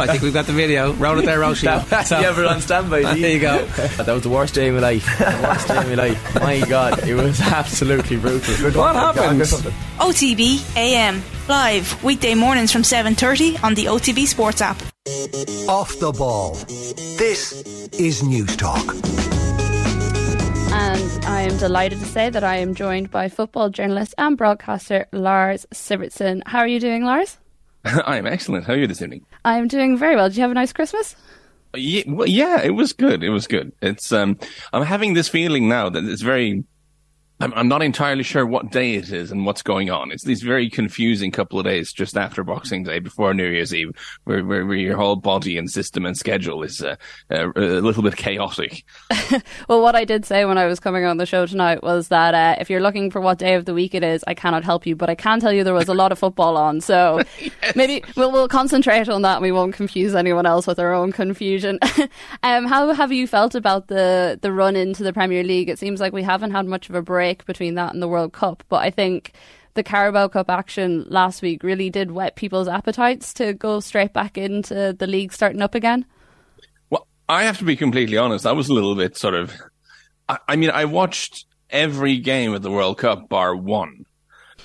I think we've got the video. Roll it there, Roshi. so, yeah, we're on standby. there you go. that was the worst day of my life. The worst day of my life. My God, it was absolutely brutal. What happened? OTB AM live weekday mornings from 7:30 on the OTB Sports app. Off the ball. This is Newstalk. And I am delighted to say that I am joined by football journalist and broadcaster Lars Sivertsen. How are you doing, Lars? I am excellent. How are you this evening? I'm doing very well. Did you have a nice Christmas? Yeah, well, yeah, it was good. It was good. It's um, I'm having this feeling now that it's very I'm, I'm not entirely sure what day it is and what's going on. It's these very confusing couple of days just after Boxing Day, before New Year's Eve, where, where, where your whole body and system and schedule is uh, uh, a little bit chaotic. well, what I did say when I was coming on the show tonight was that uh, if you're looking for what day of the week it is, I cannot help you, but I can tell you there was a lot of football on. So yes. maybe we'll, we'll concentrate on that and we won't confuse anyone else with our own confusion. um, how have you felt about the, the run into the Premier League? It seems like we haven't had much of a break break between that and the World Cup. But I think the Carabao Cup action last week really did whet people's appetites to go straight back into the league starting up again. Well, I have to be completely honest. I was a little bit sort of. I, I mean, I watched every game of the World Cup bar one.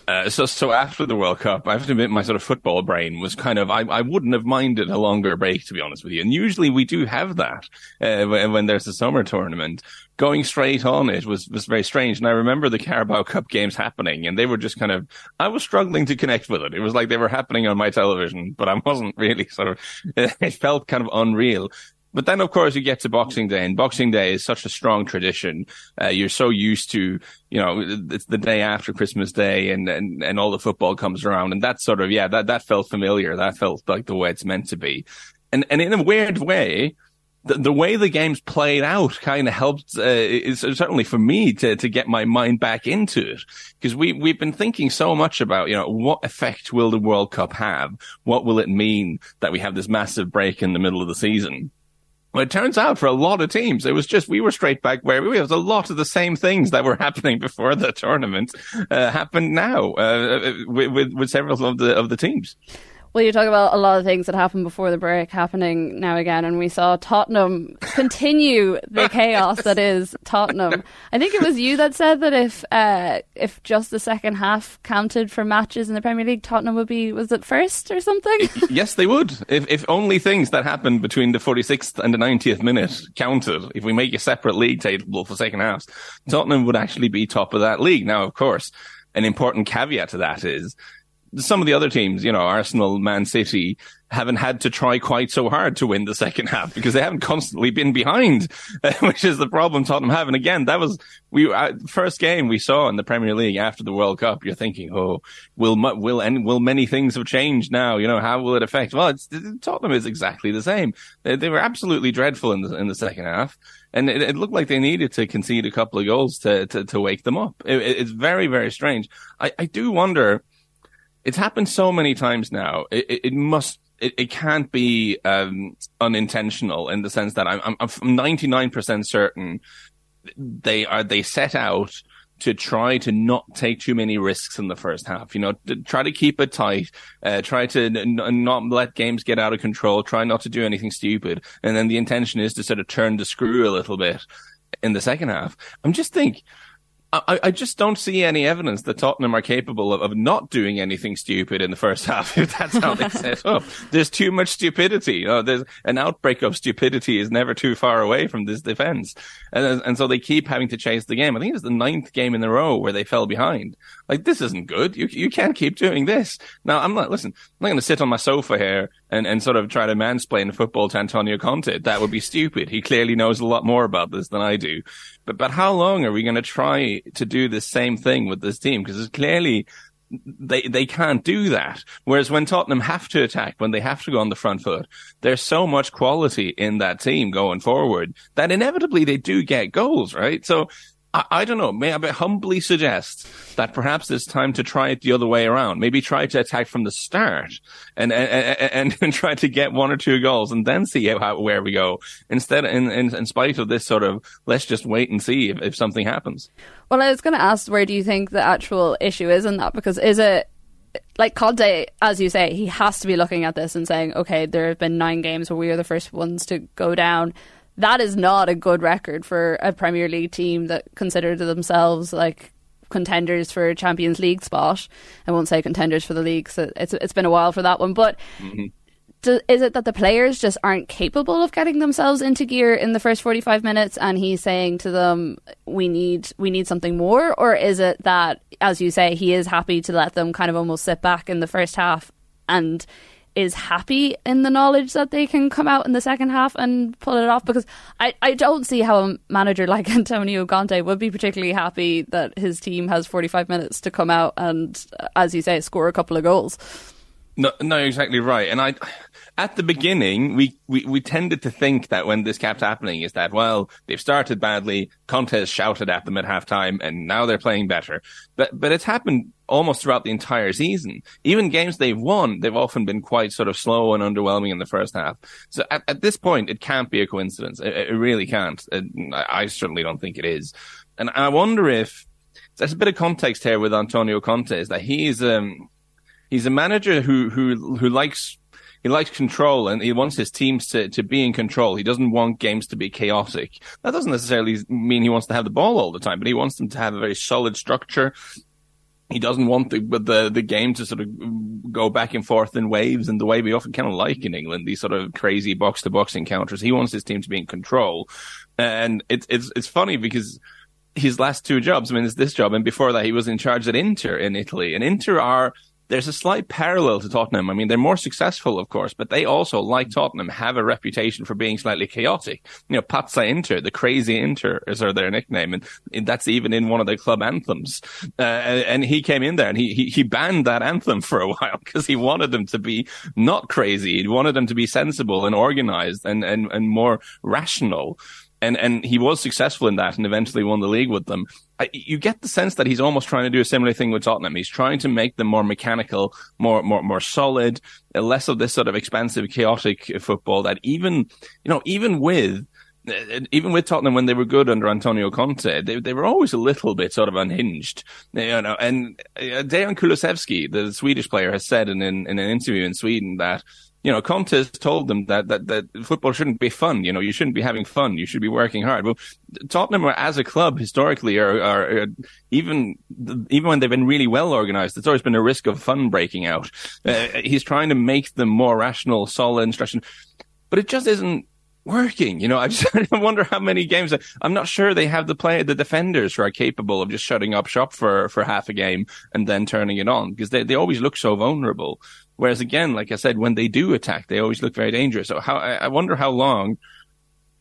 Uh, so, so after the World Cup, I have to admit my sort of football brain was kind of, I, I wouldn't have minded a longer break, to be honest with you. And usually we do have that, uh, when, when, there's a summer tournament. Going straight on it was, was very strange. And I remember the Carabao Cup games happening and they were just kind of, I was struggling to connect with it. It was like they were happening on my television, but I wasn't really sort of, it felt kind of unreal. But then, of course, you get to Boxing Day, and Boxing Day is such a strong tradition. Uh, you're so used to, you know, it's the day after Christmas Day, and, and and all the football comes around, and that sort of yeah, that that felt familiar. That felt like the way it's meant to be, and and in a weird way. The, the way the games played out kind of helped, uh, is certainly for me to, to get my mind back into it. Because we, we've been thinking so much about, you know, what effect will the World Cup have? What will it mean that we have this massive break in the middle of the season? Well, it turns out for a lot of teams, it was just we were straight back where we was a lot of the same things that were happening before the tournament uh, happened now uh, with, with, with several of the of the teams. Well, you talk about a lot of things that happened before the break happening now again, and we saw Tottenham continue the chaos that is Tottenham. I think it was you that said that if uh, if just the second half counted for matches in the Premier League, Tottenham would be was it first or something? yes, they would. If if only things that happened between the 46th and the 90th minute counted. If we make a separate league table for second halves, Tottenham would actually be top of that league. Now, of course, an important caveat to that is some of the other teams, you know, Arsenal, Man City, haven't had to try quite so hard to win the second half because they haven't constantly been behind, which is the problem Tottenham have. And again, that was we uh, first game we saw in the Premier League after the World Cup. You're thinking, oh, will will and will many things have changed now? You know, how will it affect? Well, it's, Tottenham is exactly the same. They, they, were absolutely dreadful in the in the second half. And it, it, looked like they needed to concede a couple of goals to, to, to wake them up. It, it's very, very strange. I, I do wonder, it's happened so many times now. It, it, it must, it, it, can't be um, unintentional in the sense that I'm, I'm, I'm 99% certain they are, they set out to try to not take too many risks in the first half. You know, to try to keep it tight, uh, try to n- not let games get out of control, try not to do anything stupid. And then the intention is to sort of turn the screw a little bit in the second half. I'm just think, I, I, just don't see any evidence that Tottenham are capable of, of, not doing anything stupid in the first half. If that's how they set up, there's too much stupidity. You know, there's an outbreak of stupidity is never too far away from this defense, and and so they keep having to chase the game. I think it's the ninth game in a row where they fell behind. Like this isn't good. You you can't keep doing this. Now I'm not listen. I'm not going to sit on my sofa here and, and sort of try to mansplain football to Antonio Conte. That would be stupid. He clearly knows a lot more about this than I do. But but how long are we going to try to do the same thing with this team? Because it's clearly they they can't do that. Whereas when Tottenham have to attack, when they have to go on the front foot, there's so much quality in that team going forward that inevitably they do get goals, right? So I, I, don't know. May I humbly suggest that perhaps it's time to try it the other way around. Maybe try to attack from the start and and, and, and try to get one or two goals and then see how, where we go. Instead, in, in, in spite of this sort of let's just wait and see if, if something happens. Well, I was going to ask, where do you think the actual issue is in that? Because is it like Conte, as you say, he has to be looking at this and saying, okay, there have been nine games where we are the first ones to go down. That is not a good record for a Premier League team that consider themselves like contenders for a Champions League spot. I won't say contenders for the league, so it's it's been a while for that one. But Mm-hmm. do, is it that the players just aren't capable of getting themselves into gear in the first 45 minutes and he's saying to them we need we need something more or is it that as you say he is happy to let them kind of almost sit back in the first half and is happy in the knowledge that they can come out in the second half and pull it off because I, I don't see how a manager like Antonio Conte would be particularly happy that his team has 45 minutes to come out and uh, as you say score a couple of goals No, no, exactly right. And I, at the beginning, we, we, we tended to think that when this kept happening is that, well, they've started badly, Conte has shouted at them at halftime, and now they're playing better. But, but it's happened almost throughout the entire season. Even games they've won, they've often been quite sort of slow and underwhelming in the first half. So at, at this point, it can't be a coincidence. It, it really can't. It, I certainly don't think it is. And I wonder if, there's a bit of context here with Antonio Conte is that he's, um, he's a manager who who who likes he likes control and he wants his teams to, to be in control. He doesn't want games to be chaotic. That doesn't necessarily mean he wants to have the ball all the time, but he wants them to have a very solid structure. He doesn't want the the the game to sort of go back and forth in waves and the way we often kind of like in England, these sort of crazy box to box encounters. He wants his team to be in control, and it's it's it's funny because his last two jobs, I mean, it's this job, and before that, he was in charge at Inter in Italy, and Inter are there's a slight parallel to Tottenham. I mean, they're more successful, of course, but they also, like Tottenham, have a reputation for being slightly chaotic. You know, Pazza Inter, the crazy Inter is their nickname, and that's even in one of their club anthems. Uh, and he came in there and he, he, he banned that anthem for a while because he wanted them to be not crazy. He wanted them to be sensible and organized and, and, and more rational and and he was successful in that and eventually won the league with them. I, you get the sense that he's almost trying to do a similar thing with Tottenham. He's trying to make them more mechanical, more more more solid, uh, less of this sort of expansive, chaotic football that even you know even with. uh, Even with Tottenham, when they were good under Antonio Conte, they they were always a little bit sort of unhinged, you know. And uh, Dejan Kulusevski, the Swedish player, has said in, in in an interview in Sweden that you know, Conte has told them that, that, that football shouldn't be fun. You know, you shouldn't be having fun. You should be working hard. Well, Tottenham as a club historically are, are, are even, even when they've been really well organized, there's always been a risk of fun breaking out. Uh, he's trying to make them more rational, solid instruction, but it just isn't working. You know, I just I wonder how many games. I'm not sure they have the play the defenders who are capable of just shutting up shop for for half a game and then turning it on because they they always look so vulnerable. Whereas again, like I said, when they do attack, they always look very dangerous. So how I wonder how long.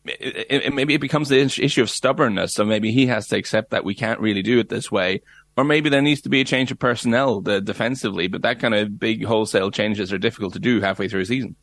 It, it, maybe it becomes the issue of stubbornness. So maybe he has to accept that we can't really do it this way. Or maybe there needs to be a change of personnel the, defensively, but that kind of big wholesale changes are difficult to do halfway through a season.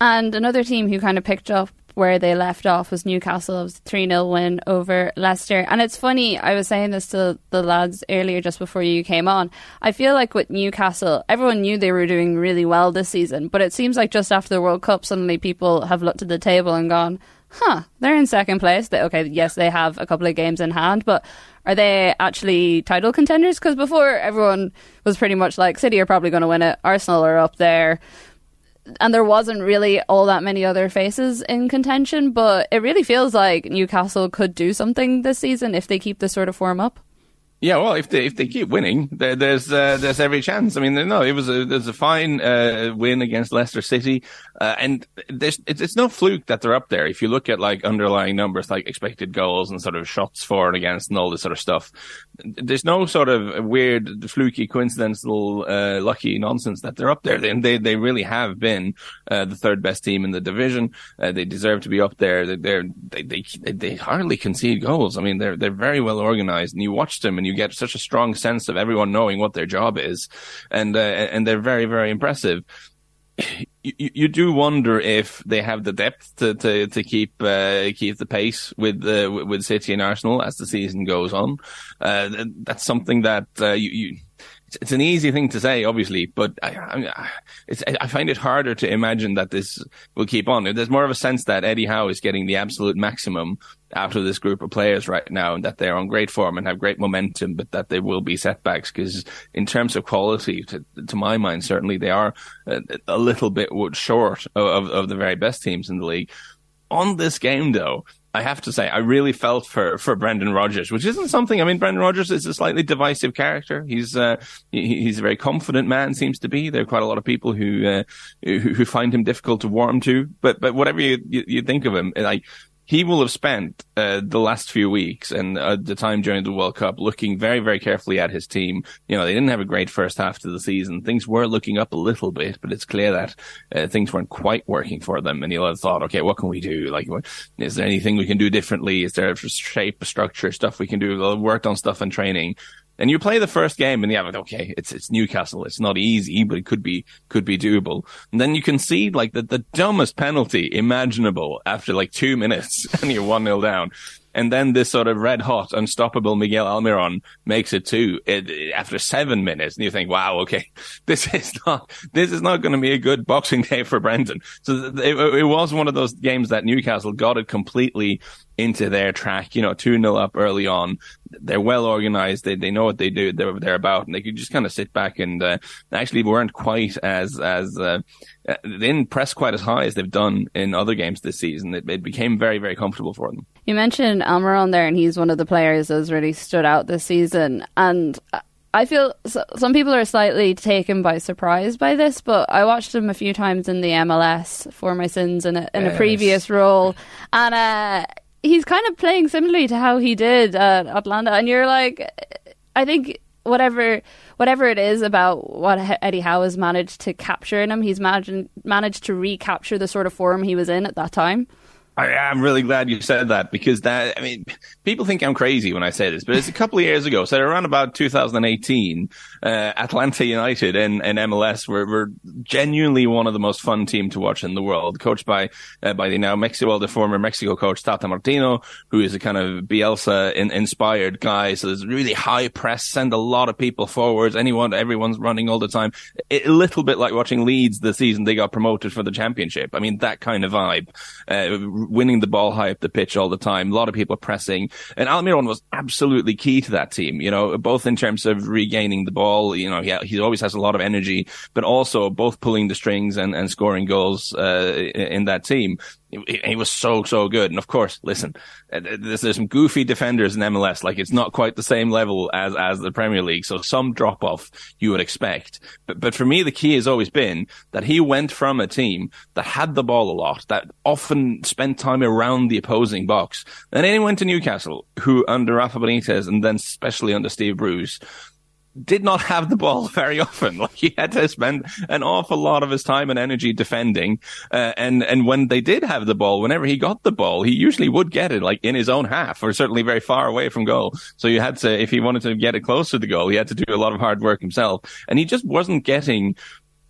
And another team who kind of picked up where they left off was Newcastle. It was 3 0 win over Leicester. And it's funny, I was saying this to the lads earlier just before you came on. I feel like with Newcastle, everyone knew they were doing really well this season, but it seems like just after the World Cup, suddenly people have looked at the table and gone, huh, they're in second place. They, okay, yes, they have a couple of games in hand, but are they actually title contenders? Because before, everyone was pretty much like, City are probably going to win it, Arsenal are up there and there wasn't really all that many other faces in contention, but it really feels like Newcastle could do something this season if they keep this sort of form up. Yeah, well, if they if they keep winning, there, there's uh, there's every chance. I mean, no, it was a there's a fine uh, win against Leicester City, uh, and there's it's, it's no fluke that they're up there. If you look at like underlying numbers, like expected goals and sort of shots for and against and all this sort of stuff, there's no sort of weird, fluky, coincidental, uh, lucky nonsense that they're up there. They they, they really have been uh, the third best team in the division. Uh, they deserve to be up there. They're, they they they hardly concede goals. I mean, they're they're very well organized, and you watch them and you get such a strong sense of everyone knowing what their job is, and uh, and they're very very impressive. You, you do wonder if they have the depth to to, to keep uh, keep the pace with uh, with City and Arsenal as the season goes on. Uh, that's something that uh, you, you it's an easy thing to say, obviously, but I, I, find it harder to imagine that this will keep on. There's more of a sense that Eddie Howe is getting the absolute maximum out of this group of players right now, and that they're on great form and have great momentum, but that there will be setbacks because, in terms of quality, to, to my mind, certainly they are a, a little bit short of, of the very best teams in the league. On this game, though, I have to say, I really felt for, for Brendan Rodgers, which isn't something. I mean, Brendan Rodgers is a slightly divisive character. He's uh, he, he's a very confident man, seems to be. There are quite a lot of people who uh, who, who find him difficult to warm to. But but whatever you, you, you think of him, like he will have spent uh, the last few weeks and uh, the time during the World Cup looking very, very carefully at his team. You know, they didn't have a great first half to the season. Things were looking up a little bit, but it's clear that uh, things weren't quite working for them. And he'll have thought, okay, what can we do? Like, what, is there anything we can do differently? Is there a shape, structure, stuff we can do? They Worked on stuff in training. And you play the first game and you have like, okay, it's, it's Newcastle. It's not easy, but it could be, could be doable. And then you concede like the, the dumbest penalty imaginable after like two minutes and you're one nil down. And then this sort of red hot, unstoppable Miguel Almiron makes it two it, after seven minutes. And you think, wow, okay, this is not, this is not going to be a good boxing day for Brendan. So it, it was one of those games that Newcastle got it completely into their track, you know, 2 0 up early on. They're well organized. They, they know what they do. They're, they're about and they could just kind of sit back and, uh, actually weren't quite as, as, uh, uh, they didn't press quite as high as they've done in other games this season. It, it became very, very comfortable for them. You mentioned Almiron there and he's one of the players that's really stood out this season. And I feel some people are slightly taken by surprise by this, but I watched him a few times in the MLS for my sins in a, in yes. a previous role. And, uh, he's kind of playing similarly to how he did at Atlanta, and you're like, I think whatever whatever it is about what Eddie Howe has managed to capture in him, he's managed managed to recapture the sort of form he was in at that time. I am really glad you said that because that, I mean, people think I'm crazy when I say this, but it's a couple of years ago. So around about 2018, uh, Atlanta United and, and MLS were, were genuinely one of the most fun team to watch in the world, coached by, uh, by the now Mexico, well, the former Mexico coach Tata Martino, who is a kind of Bielsa in, inspired guy. So there's really high press, send a lot of people forwards. Anyone, everyone's running all the time. a little bit like watching Leeds the season they got promoted for the championship. I mean, that kind of vibe. Uh, winning the ball high up the pitch all the time. A lot of people pressing. And Almiron was absolutely key to that team, you know, both in terms of regaining the ball. You know, he, he always has a lot of energy, but also both pulling the strings and, and scoring goals, uh, in that team. He, he, was so, so good. And of course, listen, uh, there's, there's, some goofy defenders in MLS. Like it's not quite the same level as, as the Premier League. So some drop off you would expect. But, but for me, the key has always been that he went from a team that had the ball a lot, that often spent time around the opposing box. And then he went to Newcastle, who under Rafa Benitez and then especially under Steve Bruce, did not have the ball very often. Like he had to spend an awful lot of his time and energy defending. Uh, and, and when they did have the ball, whenever he got the ball, he usually would get it like in his own half or certainly very far away from goal. So you had to, if he wanted to get it close to the goal, he had to do a lot of hard work himself. And he just wasn't getting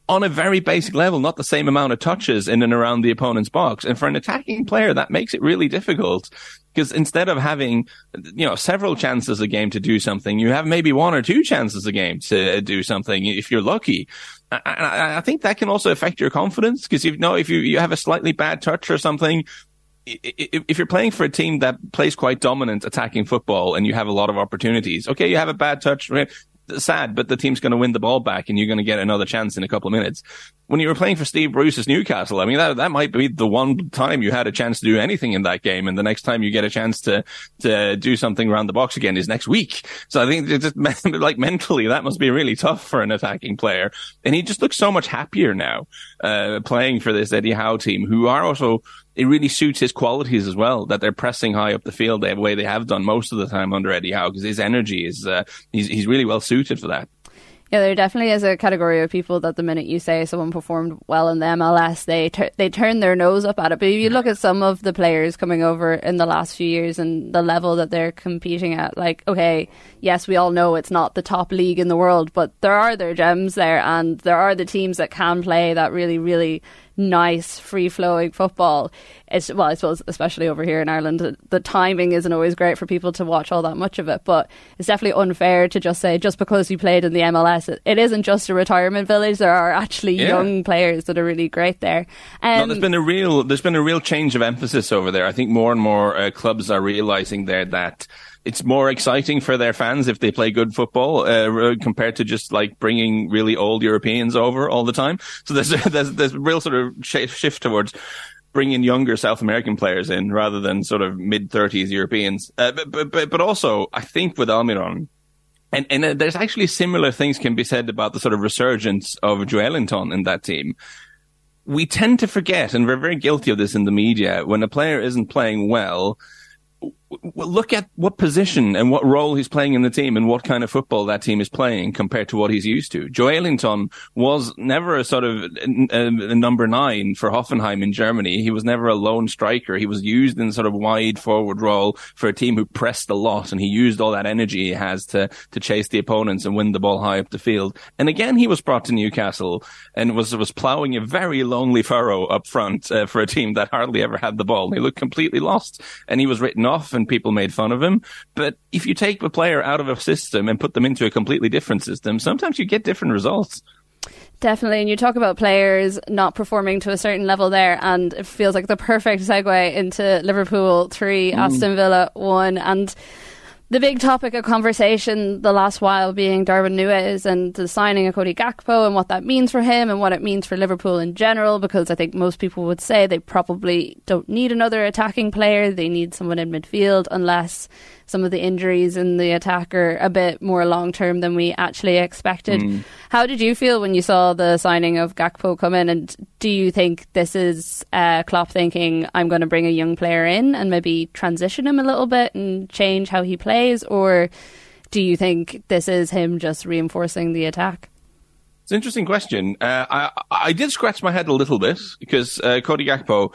on a very basic level, not the same amount of touches in and around the opponent's box. And for an attacking player, that makes it really difficult because instead of having, you know, several chances a game to do something, you have maybe one or two chances a game to uh, do something if you're lucky. I, I think that can also affect your confidence because you know, if you, you have a slightly bad touch or something, if you're playing for a team that plays quite dominant attacking football and you have a lot of opportunities, okay, you have a bad touch, sad, but the team's going to win the ball back and you're going to get another chance in a couple of minutes. When you were playing for Steve Bruce's Newcastle, I mean, that, that might be the one time you had a chance to do anything in that game. And the next time you get a chance to, to do something around the box again is next week. So I think just like mentally, that must be really tough for an attacking player. And he just looks so much happier now, uh, playing for this Eddie Howe team who are also it really suits his qualities as well that they're pressing high up the field the way they have done most of the time under Eddie Howe because his energy is uh, he's he's really well suited for that. Yeah, there definitely is a category of people that the minute you say someone performed well in the MLS, they they turn their nose up at it. But if you look at some of the players coming over in the last few years and the level that they're competing at, like okay, yes, we all know it's not the top league in the world, but there are their gems there, and there are the teams that can play that really, really nice, free flowing football. It's well, I suppose especially over here in Ireland, the timing isn't always great for people to watch all that much of it. But it's definitely unfair to just say just because you played in the MLS, it, it isn't just a retirement village. There are actually Yeah. young players that are really great there. Um, No, there's been a real there's been a real change of emphasis over there. I think more and more uh, clubs are realizing there that it's more exciting for their fans if they play good football uh, compared to just like bringing really old Europeans over all the time. So there's there's there's a real sort of sh- shift towards bringing younger South American players in rather than sort of mid thirties Europeans. Uh, but, but but also I think with Almiron. And, and uh, there's actually similar things can be said about the sort of resurgence of Joelinton in that team we tend to forget, and we're very guilty of this in the media, when a player isn't playing well, look at what position and what role he's playing in the team and what kind of football that team is playing compared to what he's used to. Joelinton was never a sort of a, a number nine for Hoffenheim in Germany. He was never a lone striker. He was used in sort of wide forward role for a team who pressed a lot and he used all that energy he has to, to chase the opponents and win the ball high up the field. And again, he was brought to Newcastle and was, was plowing a very lonely furrow up front uh, for a team that hardly ever had the ball. He looked completely lost and he was written off and people made fun of him. But if you take a player out of a system and put them into a completely different system, sometimes you get different results. Definitely, and you talk about players not performing to a certain level there, and it feels like the perfect segue into Liverpool three, mm. Aston Villa one, and the big topic of conversation the last while being Darwin Nunez and the signing of Cody Gakpo and what that means for him and what it means for Liverpool in general. Because I think most people would say they probably don't need another attacking player; they need someone in midfield, unless some of the injuries in the attack are a bit more long term than we actually expected. How did you feel when you saw the signing of Gakpo come in? And do you think this is uh, Klopp thinking, I'm going to bring a young player in and maybe transition him a little bit and change how he plays? Or do you think this is him just reinforcing the attack? It's an interesting question. Uh, I I did scratch my head a little bit because uh, Cody Gakpo,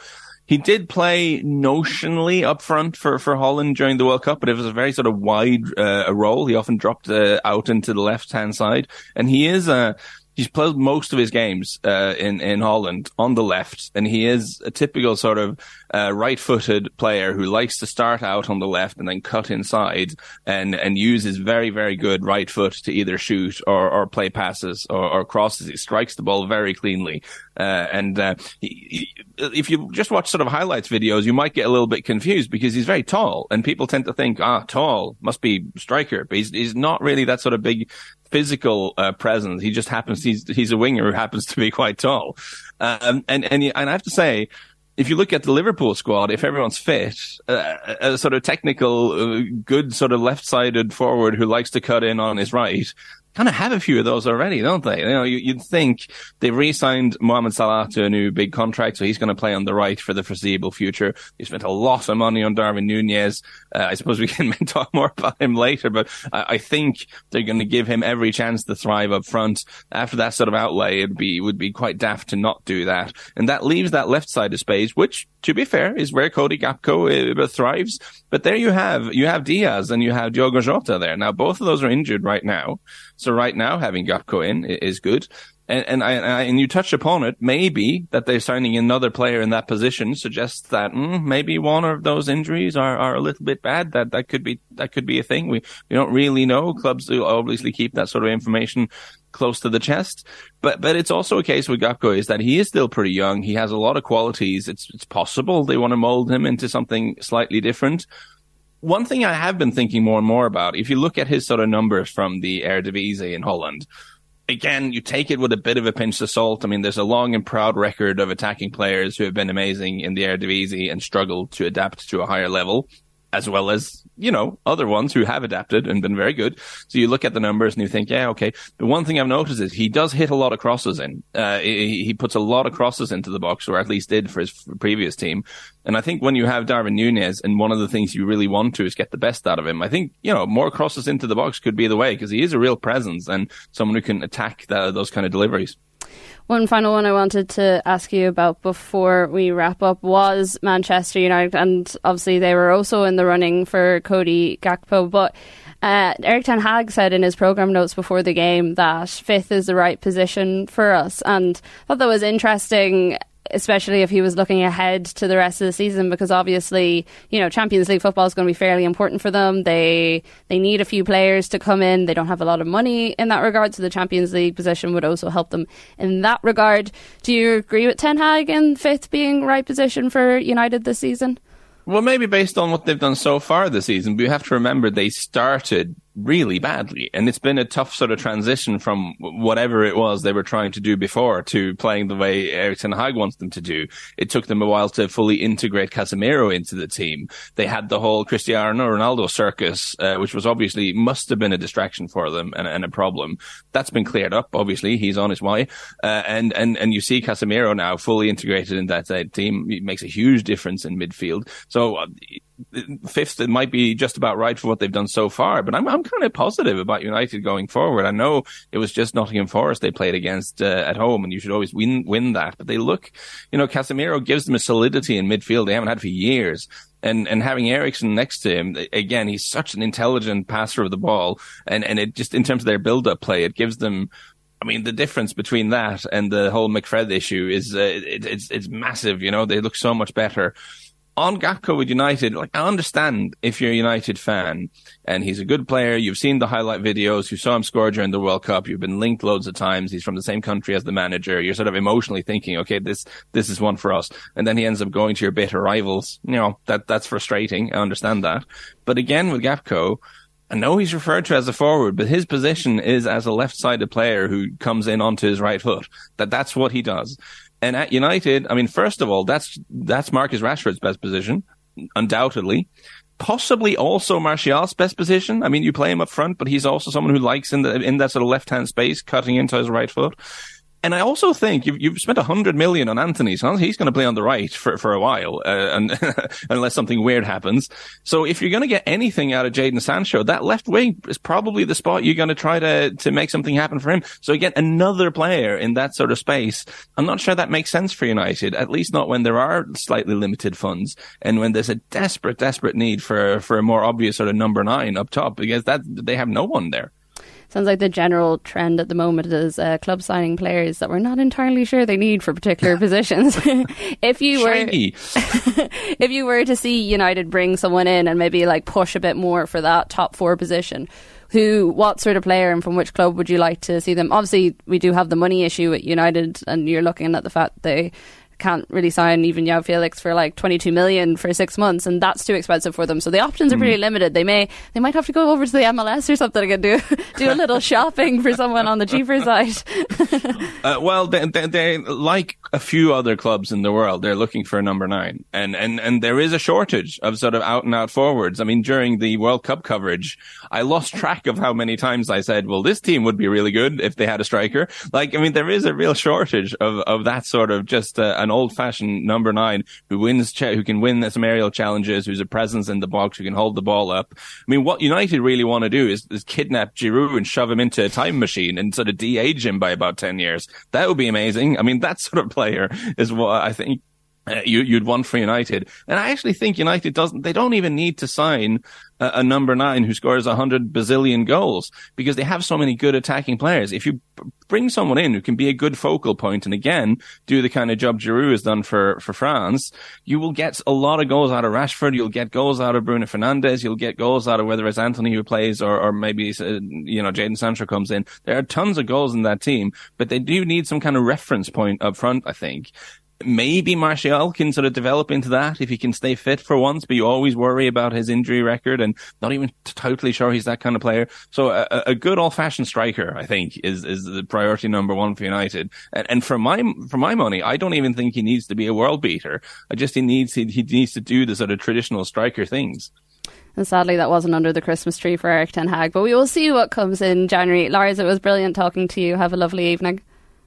he did play notionally up front for, for Holland during the World Cup, but it was a very sort of wide uh, a role. He often dropped uh, out into the left hand side, and he is uh, he's played most of his games uh, in in Holland on the left, and he is a typical sort of uh, right-footed player who likes to start out on the left and then cut inside and and use his very very good right foot to either shoot or or play passes or, or crosses. He strikes the ball very cleanly, uh, and uh, he, he- if you just watch sort of highlights videos, you might get a little bit confused because he's very tall, and people tend to think, ah, tall must be striker, but he's he's not really that sort of big physical uh, presence. He just happens he's he's a winger who happens to be quite tall, um, and and and I have to say. If you look at the Liverpool squad, if everyone's fit, uh, a sort of technical, uh, good sort of left-sided forward who likes to cut in on his right, kind of have a few of those already, don't they? You know, you, you'd think they've re-signed Mohamed Salah to a new big contract, so he's going to play on the right for the foreseeable future. They spent a lot of money on Darwin Nunez. Uh, I suppose we can talk more about him later, but I, I think they're going to give him every chance to thrive up front. After that sort of outlay, it'd be would be quite daft to not do that, and that leaves that left side of space, which, to be fair, is where Cody Gakpo uh, thrives. But there you have you have Diaz and you have Diogo Jota there. Now both of those are injured right now. So right now, having Gakpo in is good. And, and I, I, and you touch upon it. Maybe that they're signing another player in that position suggests that mm, maybe one of those injuries are, are a little bit bad. That that could be that could be a thing. We we don't really know. Clubs do obviously keep that sort of information close to the chest. But but it's also a case with Gakpo is that he is still pretty young. He has a lot of qualities. It's it's possible they want to mold him into something slightly different one thing I have been thinking more and more about, if you look at his sort of numbers from the Eredivisie in Holland, again, you take it with a bit of a pinch of salt. I mean, there's a long and proud record of attacking players who have been amazing in the Eredivisie and struggled to adapt to a higher level, as well as, you know, other ones who have adapted and been very good. So you look at the numbers and you think, yeah, okay. The one thing I've noticed is he does hit a lot of crosses in. Uh, he, he puts a lot of crosses into the box, or at least did for his previous team. And I think when you have Darwin Nunez, and one of the things you really want to is get the best out of him, I think, you know, more crosses into the box could be the way because he is a real presence and someone who can attack the, those kind of deliveries. One final one I wanted to ask you about before we wrap up was Manchester United, and obviously they were also in the running for Cody Gakpo. But uh, Erik Ten Hag said in his program notes before the game that fifth is the right position for us, and I thought that was interesting. Especially if he was looking ahead to the rest of the season because obviously you know Champions League football is going to be fairly important for them. They they need a few players to come in. They don't have a lot of money in that regard so the Champions League position would also help them in that regard. Do you agree with Ten Hag in fifth being right position for United this season? Well, maybe based on what they've done so far this season, but you have to remember they started really badly. And it's been a tough sort of transition from whatever it was they were trying to do before to playing the way Erik ten Hag wants them to do. It took them a while to fully integrate Casemiro into the team. They had the whole Cristiano Ronaldo circus, uh, which was obviously must have been a distraction for them and, and, a problem. That's been cleared up. Obviously, he's on his way. Uh, and, and, and you see Casemiro now fully integrated in that team. It makes a huge difference in midfield. So, uh, fifth, it might be just about right for what they've done so far. But I'm I'm kind of positive about United going forward. I know it was just Nottingham Forest they played against uh, at home, and you should always win win that. But they look, you know, Casemiro gives them a solidity in midfield they haven't had for years. And and having Eriksen next to him again, he's such an intelligent passer of the ball, and and it just in terms of their build up play, it gives them I mean, the difference between that and the whole McFred issue is uh, it, it's it's massive. You know, they look so much better on Gakpo with United, like I understand if you're a United fan and he's a good player, you've seen the highlight videos, you saw him score during the World Cup, you've been linked loads of times, he's from the same country as the manager, you're sort of emotionally thinking, okay, this this is one for us. And then he ends up going to your bitter rivals. You know, that that's frustrating. I understand that. But again with Gakpo, I know he's referred to as a forward, but his position is as a left-sided player who comes in onto his right foot. That that's what he does. And at United, I mean, first of all, that's that's Marcus Rashford's best position, undoubtedly. Possibly also Martial's best position. I mean, you play him up front, but he's also someone who likes in the in that sort of left hand space, cutting into his right foot. And I also think you've, you've spent a hundred million on Antony, so he's going to play on the right for, for a while, uh, and unless something weird happens. So if you're going to get anything out of Jadon Sancho, that left wing is probably the spot you're going to try to, to make something happen for him. So again, another player in that sort of space. I'm not sure that makes sense for United, at least not when there are slightly limited funds and when there's a desperate, desperate need for, for a more obvious sort of number nine up top because that, they have no one there sounds like the general trend at the moment is uh, club signing players that we're not entirely sure they need for particular positions. if you were, if you were to see United bring someone in and maybe like push a bit more for that top four position, who, what sort of player and from which club would you like to see them? Obviously, we do have the money issue at United, and you're looking at the fact they can't really sign even João Felix for like 22 million for six months, and that's too expensive for them. So the options are pretty mm. limited. They may they might have to go over to the MLS or something and do do a little shopping for someone on the cheaper side. uh, well, they, they, they, like a few other clubs in the world, they're looking for a number nine, and and and there is a shortage of sort of out and out forwards. I mean, during the World Cup coverage, I lost track of how many times I said, "Well, this team would be really good if they had a striker." Like, I mean, there is a real shortage of of that sort of just uh, an old fashioned number nine who wins, who can win some aerial challenges, who's a presence in the box, who can hold the ball up. I mean, what United really want to do is, is kidnap Giroud and shove him into a time machine and sort of de-age him by about 10 years. That would be amazing. I mean, that sort of player is what I think uh, you, would want for United. And I actually think United doesn't, they don't even need to sign a, a number nine who scores a hundred bazillion goals because they have so many good attacking players. If you bring someone in who can be a good focal point and again, do the kind of job Giroud has done for, for France, you will get a lot of goals out of Rashford. You'll get goals out of Bruno Fernandes. You'll get goals out of whether it's Antony who plays or, or maybe, uh, you know, Jadon Sancho comes in. There are tons of goals in that team, but they do need some kind of reference point up front, I think maybe Martial can sort of develop into that if he can stay fit for once, but you always worry about his injury record and not even totally sure he's that kind of player. So a, a good old fashioned striker, I think, is, is the priority number one for United. And, and for my, for my money, I don't even think he needs to be a world beater. I just, he needs, he, he needs to do the sort of traditional striker things. And sadly, that wasn't under the Christmas tree for Erik Ten Hag, but we will see what comes in January. Lars, it was brilliant talking to you. Have a lovely evening.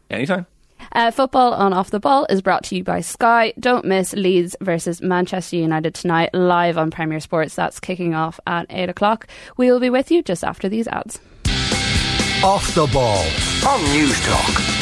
Anytime. Uh, football on Off the Ball is brought to you by Sky. Don't miss Leeds versus Manchester United tonight, live on Premier Sports. That's kicking off at 8 o'clock. We will be with you just after these ads. Off the Ball on Newstalk.